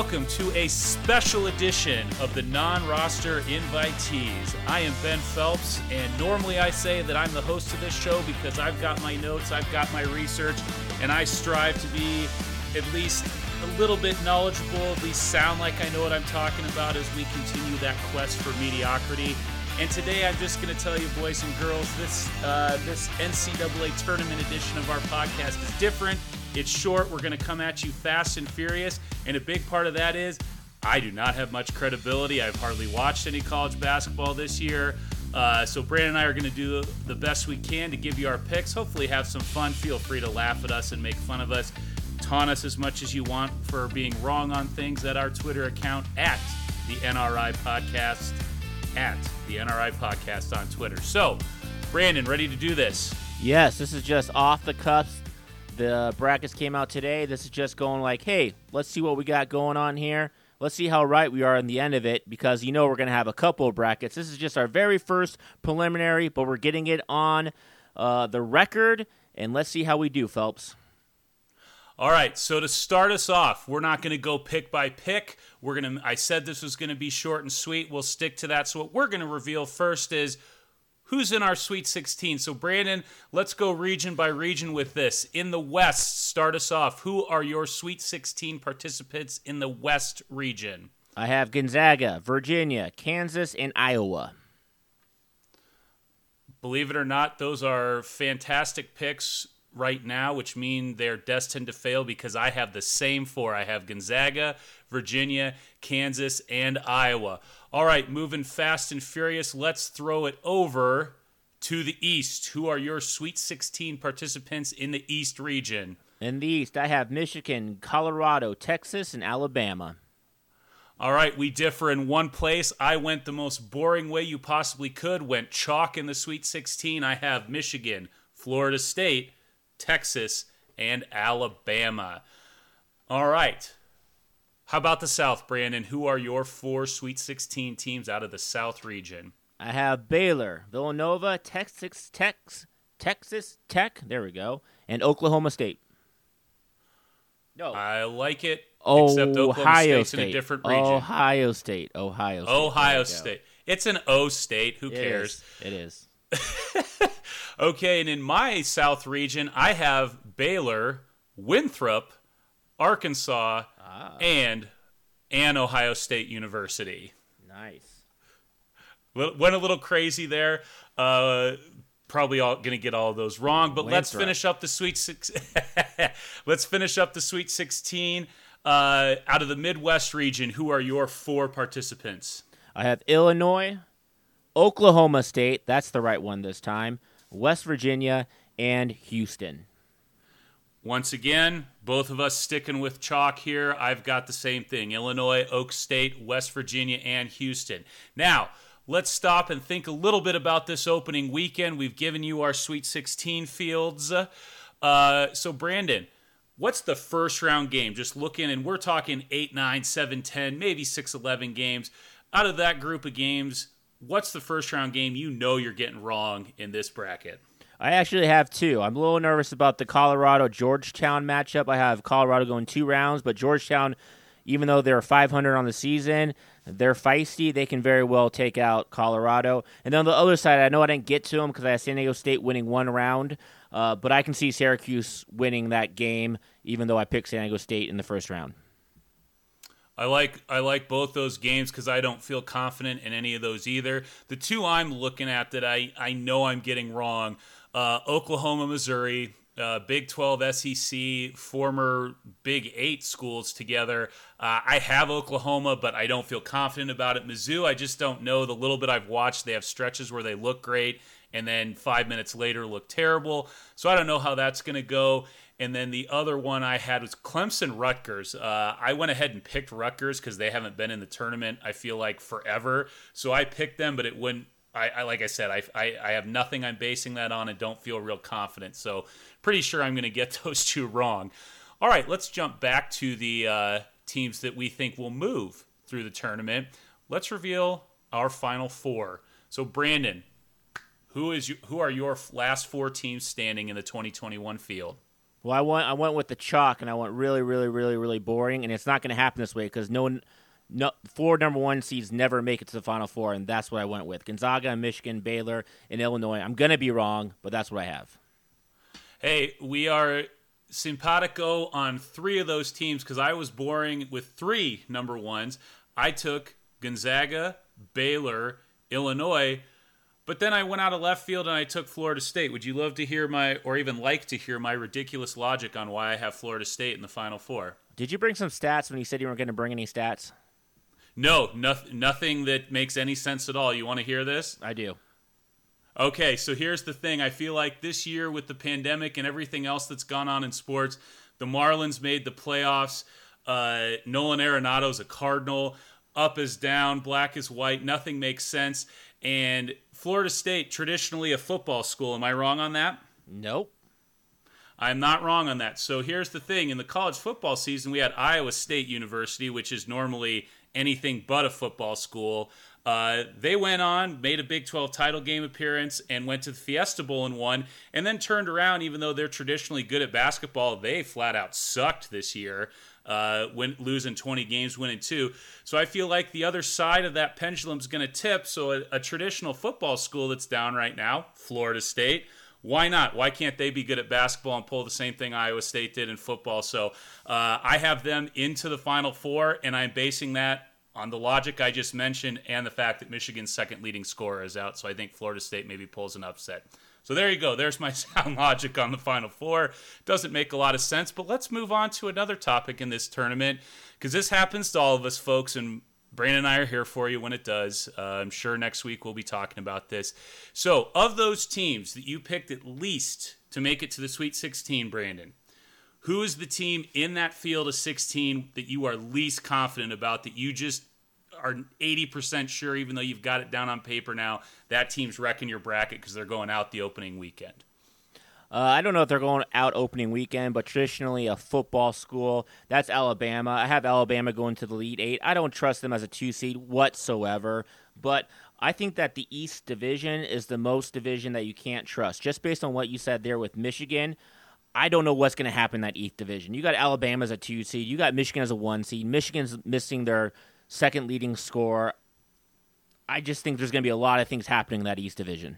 Welcome to a special edition of the non roster invitees. I am Ben Phelps, and normally I say that I'm the host of this show because I've got my notes, I've got my research, and I strive to be at least a little bit knowledgeable, at least sound like I know what I'm talking about as we continue that quest for mediocrity. And today I'm just going to tell you, boys and girls, this uh, this NCAA tournament edition of our podcast is different. It's short. We're going to come at you fast and furious, and a big part of that is I do not have much credibility. I've hardly watched any college basketball this year. Uh, so Brandon and I are going to do the best we can to give you our picks. Hopefully, have some fun. Feel free to laugh at us and make fun of us taunt us as much as you want for being wrong on things at our Twitter account at the NRI Podcast. At the NRI Podcast on Twitter. So, Brandon, ready to do this? Yes, this is just off the cuffs. The brackets came out today. This is just going like, hey, let's see what we got going on here. Let's see how right we are in the end of it because you know we're going to have a couple of brackets. This is just our very first preliminary, but we're getting it on uh, the record, and let's see how we do, Phelps. All right, so to start us off, we're not going to go pick by pick. We're going to I said this was going to be short and sweet. We'll stick to that. So what we're going to reveal first is who's in our Sweet 16. So Brandon, let's go region by region with this. In the West, start us off. Who are your Sweet 16 participants in the West region? I have Gonzaga, Virginia, Kansas, and Iowa. Believe it or not, those are fantastic picks right now, which mean they're destined to fail because I have the same four. I have Gonzaga, Virginia, Kansas, and Iowa. All right, moving fast and furious, let's throw it over to the East. Who are your Sweet 16 participants in the East region? In the East, I have Michigan, Colorado, Texas, and Alabama. All right, we differ in one place. I went the most boring way you possibly could, went chalk in the Sweet 16. I have Michigan, Florida State, Texas, and Alabama. All right. How about the South, Brandon? Who are your four Sweet 16 teams out of the South region? I have Baylor, Villanova, Texas Tech, Texas Tech, there we go, and Oklahoma State. No. I like it. Ohio except Oklahoma State's State. in a different region. Ohio State. Ohio State. Ohio State. It's an O state. Who It cares? is. It is. Okay, and in my South region, I have Baylor, Winthrop, Arkansas, Ah. and and Ohio State University. Nice. Went a little crazy there. Uh, probably all going to get all of those wrong, but let's finish up the sweet six. let's finish up the sweet sixteen. Uh, out of the Midwest region, who are your four participants? I have Illinois, Oklahoma State. That's the right one this time. West Virginia and Houston. Once again, both of us sticking with chalk here. I've got the same thing Illinois, Oak State, West Virginia, and Houston. Now, let's stop and think a little bit about this opening weekend. We've given you our Sweet 16 fields. Uh, so, Brandon, what's the first round game? Just looking, and we're talking 8, 9, 7, 10, maybe 6, 11 games. Out of that group of games, what's the first round game you know you're getting wrong in this bracket? I actually have two. I'm a little nervous about the Colorado Georgetown matchup. I have Colorado going two rounds, but Georgetown, even though they're 500 on the season, they're feisty. They can very well take out Colorado. And then on the other side, I know I didn't get to them because I have San Diego State winning one round, uh, but I can see Syracuse winning that game, even though I picked San Diego State in the first round. I like I like both those games because I don't feel confident in any of those either. The two I'm looking at that I, I know I'm getting wrong: uh, Oklahoma, Missouri, uh, Big 12, SEC, former Big Eight schools together. Uh, I have Oklahoma, but I don't feel confident about it. Mizzou, I just don't know. The little bit I've watched, they have stretches where they look great, and then five minutes later look terrible. So I don't know how that's going to go. And then the other one I had was Clemson Rutgers. Uh, I went ahead and picked Rutgers because they haven't been in the tournament. I feel like forever, so I picked them, but it wouldn't. I, I like I said, I, I I have nothing I'm basing that on, and don't feel real confident. So pretty sure I'm going to get those two wrong. All right, let's jump back to the uh, teams that we think will move through the tournament. Let's reveal our final four. So Brandon, who is you, who are your last four teams standing in the 2021 field? Well, I went I went with the chalk, and I went really, really, really, really boring, and it's not going to happen this way because no no four number one seeds never make it to the final four, and that's what I went with: Gonzaga, Michigan, Baylor, and Illinois. I'm going to be wrong, but that's what I have. Hey, we are simpatico on three of those teams because I was boring with three number ones. I took Gonzaga, Baylor, Illinois. But then I went out of left field and I took Florida State. Would you love to hear my, or even like to hear my ridiculous logic on why I have Florida State in the Final Four? Did you bring some stats when you said you weren't going to bring any stats? No, no, nothing that makes any sense at all. You want to hear this? I do. Okay, so here's the thing. I feel like this year with the pandemic and everything else that's gone on in sports, the Marlins made the playoffs. Uh, Nolan Arenado's a Cardinal. Up is down, black is white. Nothing makes sense. And Florida State, traditionally a football school. Am I wrong on that? Nope. I'm not wrong on that. So here's the thing in the college football season, we had Iowa State University, which is normally anything but a football school. Uh, they went on, made a Big 12 title game appearance, and went to the Fiesta Bowl and won, and then turned around. Even though they're traditionally good at basketball, they flat out sucked this year. Uh, went losing 20 games, winning two. So I feel like the other side of that pendulum is going to tip. So a, a traditional football school that's down right now, Florida State, why not? Why can't they be good at basketball and pull the same thing Iowa State did in football? So uh, I have them into the Final Four, and I'm basing that on the logic I just mentioned and the fact that Michigan's second leading scorer is out. So I think Florida State maybe pulls an upset. So there you go. There's my sound logic on the Final Four. Doesn't make a lot of sense, but let's move on to another topic in this tournament because this happens to all of us, folks, and Brandon and I are here for you when it does. Uh, I'm sure next week we'll be talking about this. So, of those teams that you picked at least to make it to the Sweet 16, Brandon, who is the team in that field of 16 that you are least confident about that you just are 80% sure, even though you've got it down on paper now, that team's wrecking your bracket because they're going out the opening weekend? Uh, I don't know if they're going out opening weekend, but traditionally a football school. That's Alabama. I have Alabama going to the Elite Eight. I don't trust them as a two seed whatsoever, but I think that the East Division is the most division that you can't trust. Just based on what you said there with Michigan, I don't know what's going to happen in that East Division. You got Alabama as a two seed. You got Michigan as a one seed. Michigan's missing their second leading score. I just think there's going to be a lot of things happening in that East Division.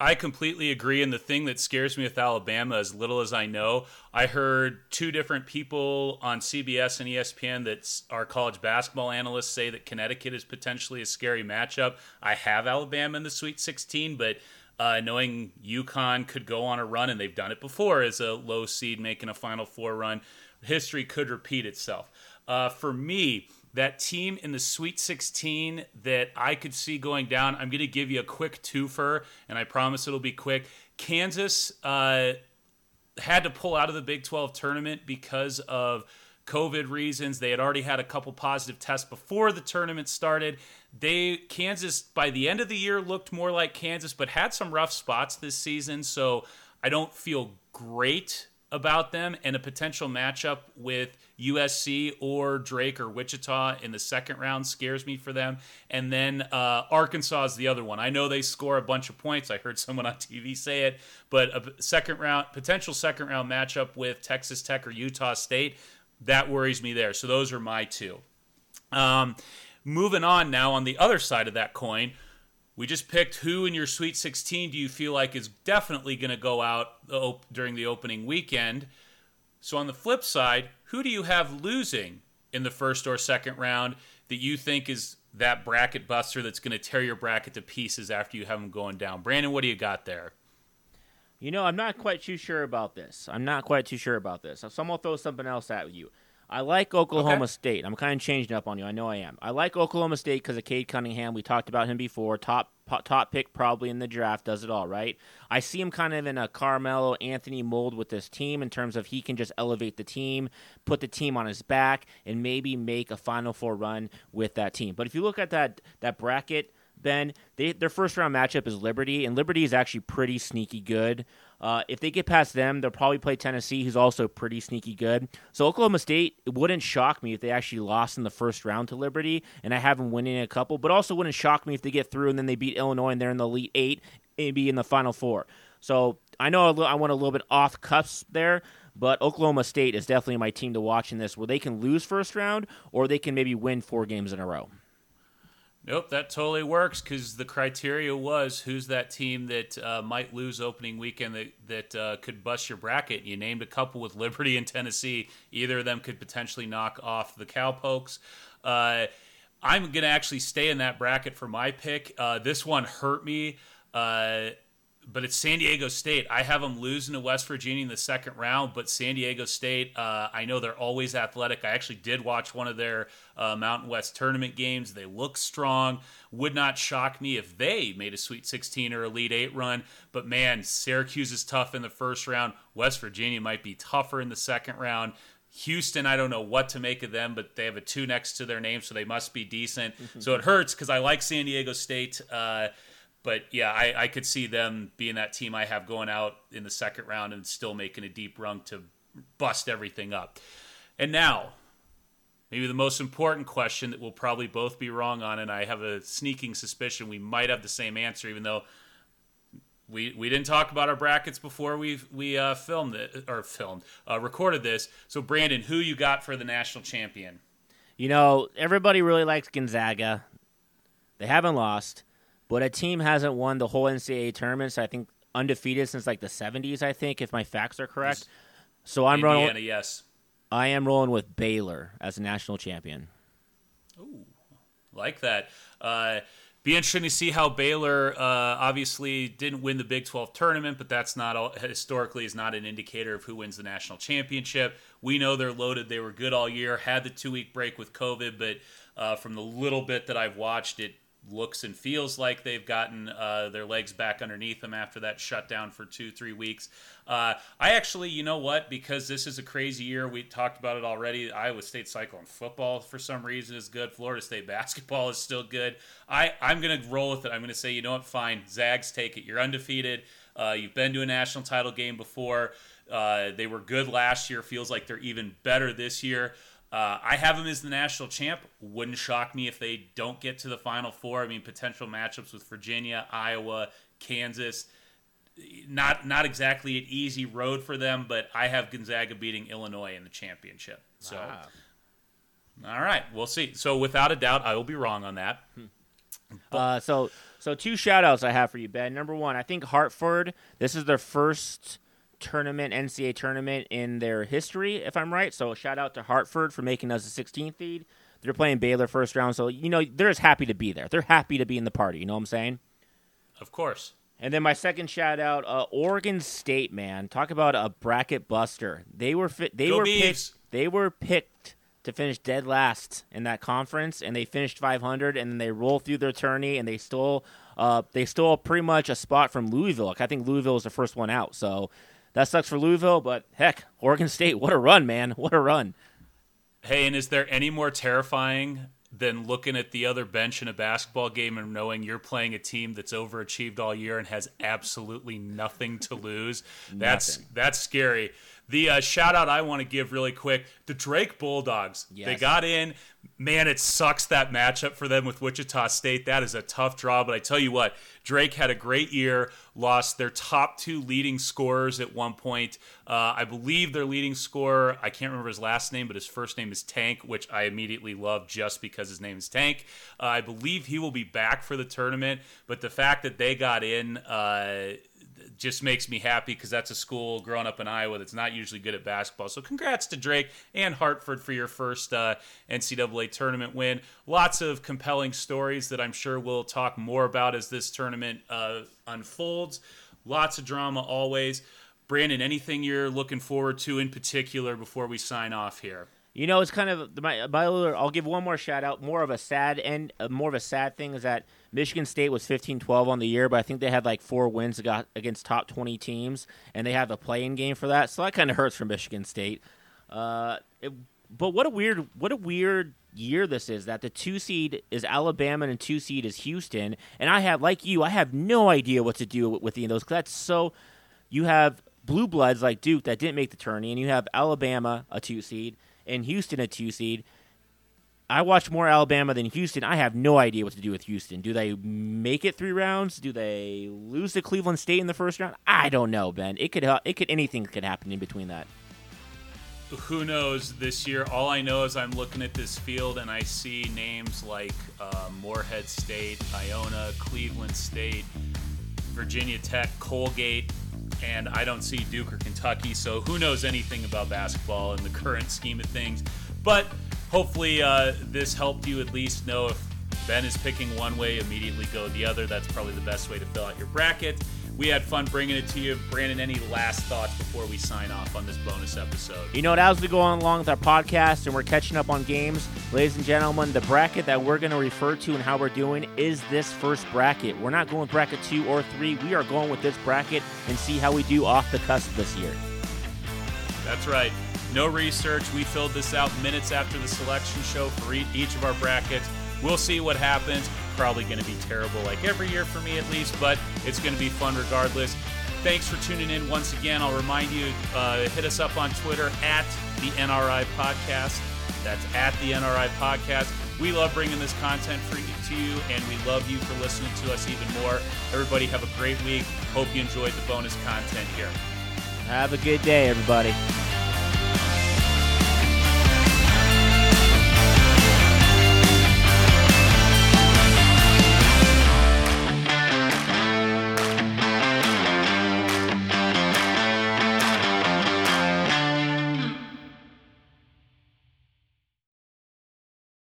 I completely agree. And the thing that scares me with Alabama, as little as I know, I heard two different people on CBS and ESPN that are college basketball analysts say that Connecticut is potentially a scary matchup. I have Alabama in the Sweet 16, but uh, knowing UConn could go on a run, and they've done it before as a low seed making a Final Four run, history could repeat itself. Uh, for me, that team in the Sweet 16 that I could see going down, I'm going to give you a quick twofer, and I promise it'll be quick. Kansas uh, had to pull out of the Big 12 tournament because of COVID reasons. They had already had a couple positive tests before the tournament started. They Kansas by the end of the year looked more like Kansas, but had some rough spots this season. So I don't feel great about them and a potential matchup with USC or Drake or Wichita in the second round scares me for them. And then uh, Arkansas is the other one. I know they score a bunch of points. I heard someone on TV say it, but a second round potential second round matchup with Texas Tech or Utah State that worries me there. So those are my two. Um, moving on now on the other side of that coin. We just picked who in your Sweet 16 do you feel like is definitely going to go out during the opening weekend? So, on the flip side, who do you have losing in the first or second round that you think is that bracket buster that's going to tear your bracket to pieces after you have them going down? Brandon, what do you got there? You know, I'm not quite too sure about this. I'm not quite too sure about this. So I'm going to throw something else at you. I like Oklahoma okay. State. I'm kind of changing up on you. I know I am. I like Oklahoma State because of Cade Cunningham. We talked about him before. Top top pick probably in the draft. Does it all right. I see him kind of in a Carmelo Anthony mold with this team in terms of he can just elevate the team, put the team on his back, and maybe make a Final Four run with that team. But if you look at that that bracket, Ben, they, their first round matchup is Liberty, and Liberty is actually pretty sneaky good. Uh, if they get past them, they'll probably play Tennessee, who's also pretty sneaky good. So Oklahoma State, it wouldn't shock me if they actually lost in the first round to Liberty, and I have them winning a couple, but also wouldn't shock me if they get through and then they beat Illinois and they're in the Elite Eight, maybe in the Final Four. So I know I went a little bit off cuffs there, but Oklahoma State is definitely my team to watch in this, where they can lose first round or they can maybe win four games in a row. Nope, that totally works because the criteria was who's that team that uh, might lose opening weekend that that uh, could bust your bracket. You named a couple with Liberty and Tennessee. Either of them could potentially knock off the Cowpokes. Uh, I'm going to actually stay in that bracket for my pick. Uh, this one hurt me. But it's San Diego State. I have them losing to West Virginia in the second round, but San Diego State, uh, I know they're always athletic. I actually did watch one of their uh, Mountain West tournament games. They look strong. Would not shock me if they made a Sweet 16 or Elite 8 run, but man, Syracuse is tough in the first round. West Virginia might be tougher in the second round. Houston, I don't know what to make of them, but they have a two next to their name, so they must be decent. Mm-hmm. So it hurts because I like San Diego State. Uh, but yeah, I, I could see them being that team I have going out in the second round and still making a deep run to bust everything up. And now, maybe the most important question that we'll probably both be wrong on, and I have a sneaking suspicion we might have the same answer, even though we we didn't talk about our brackets before we we uh, filmed it or filmed uh, recorded this. So Brandon, who you got for the national champion? You know, everybody really likes Gonzaga. They haven't lost. But a team hasn't won the whole NCAA tournament, so I think undefeated since like the 70s, I think, if my facts are correct. So I'm Indiana, rolling. yes. I am rolling with Baylor as a national champion. Ooh, like that. Uh, be interesting to see how Baylor uh, obviously didn't win the Big 12 tournament, but that's not all, historically is not an indicator of who wins the national championship. We know they're loaded; they were good all year. Had the two week break with COVID, but uh, from the little bit that I've watched, it looks and feels like they've gotten uh, their legs back underneath them after that shutdown for two, three weeks. Uh, I actually, you know what? Because this is a crazy year, we talked about it already. Iowa State Cyclone football for some reason is good. Florida State basketball is still good. I, I'm going to roll with it. I'm going to say, you know what? Fine. Zags, take it. You're undefeated. Uh, you've been to a national title game before. Uh, they were good last year. Feels like they're even better this year. Uh, I have them as the national champ. Wouldn't shock me if they don't get to the Final Four. I mean, potential matchups with Virginia, Iowa, Kansas. Not not exactly an easy road for them, but I have Gonzaga beating Illinois in the championship. So, all right, we'll see. So, without a doubt, I will be wrong on that. Uh, so, so two shout outs I have for you, Ben. Number one, I think Hartford. This is their first tournament, NCAA tournament in their history, if I'm right. So shout out to Hartford for making us a 16th seed. They're playing Baylor first round, so you know they're just happy to be there. They're happy to be in the party. You know what I'm saying? Of course. And then my second shout out, uh, Oregon State, man, talk about a bracket buster. They were fi- they Go were picked. They were picked to finish dead last in that conference, and they finished 500, and then they rolled through their tourney, and they stole uh, they stole pretty much a spot from Louisville. Like, I think Louisville was the first one out, so that sucks for Louisville, but heck, Oregon State, what a run, man. What a run. Hey, and is there any more terrifying than looking at the other bench in a basketball game and knowing you're playing a team that's overachieved all year and has absolutely nothing to lose? that's that's scary. The uh, shout out I want to give really quick the Drake Bulldogs. Yes. They got in. Man, it sucks that matchup for them with Wichita State. That is a tough draw, but I tell you what, Drake had a great year, lost their top two leading scorers at one point. Uh, I believe their leading scorer, I can't remember his last name, but his first name is Tank, which I immediately love just because his name is Tank. Uh, I believe he will be back for the tournament, but the fact that they got in, uh, just makes me happy because that's a school growing up in Iowa that's not usually good at basketball. So congrats to Drake and Hartford for your first uh, NCAA tournament win. Lots of compelling stories that I'm sure we'll talk more about as this tournament uh, unfolds. Lots of drama always. Brandon, anything you're looking forward to in particular before we sign off here? You know, it's kind of my, my I'll give one more shout out. More of a sad and uh, more of a sad thing is that Michigan State was 15-12 on the year, but I think they had like four wins against top 20 teams, and they have a play-in game for that. So that kind of hurts for Michigan State. Uh, it, but what a weird, what a weird year this is. That the two seed is Alabama and two seed is Houston, and I have like you, I have no idea what to do with, with the, those. Cause that's so. You have blue bloods like Duke that didn't make the tourney, and you have Alabama a two seed and Houston a two seed. I watch more Alabama than Houston. I have no idea what to do with Houston. Do they make it three rounds? Do they lose to Cleveland State in the first round? I don't know, Ben. It could it could anything could happen in between that. Who knows this year? All I know is I'm looking at this field and I see names like uh, Morehead State, Iona, Cleveland State, Virginia Tech, Colgate, and I don't see Duke or Kentucky. So who knows anything about basketball in the current scheme of things? But hopefully, uh, this helped you at least know if Ben is picking one way, immediately go the other. That's probably the best way to fill out your bracket. We had fun bringing it to you. Brandon, any last thoughts before we sign off on this bonus episode? You know? As we go on along with our podcast and we're catching up on games, ladies and gentlemen, the bracket that we're going to refer to and how we're doing is this first bracket. We're not going with bracket two or three. We are going with this bracket and see how we do off the cusp this year. That's right. No research. We filled this out minutes after the selection show for each of our brackets. We'll see what happens. Probably going to be terrible like every year for me at least, but it's going to be fun regardless. Thanks for tuning in once again. I'll remind you uh, hit us up on Twitter at the NRI Podcast. That's at the NRI Podcast. We love bringing this content for you, to you, and we love you for listening to us even more. Everybody, have a great week. Hope you enjoyed the bonus content here. Have a good day, everybody.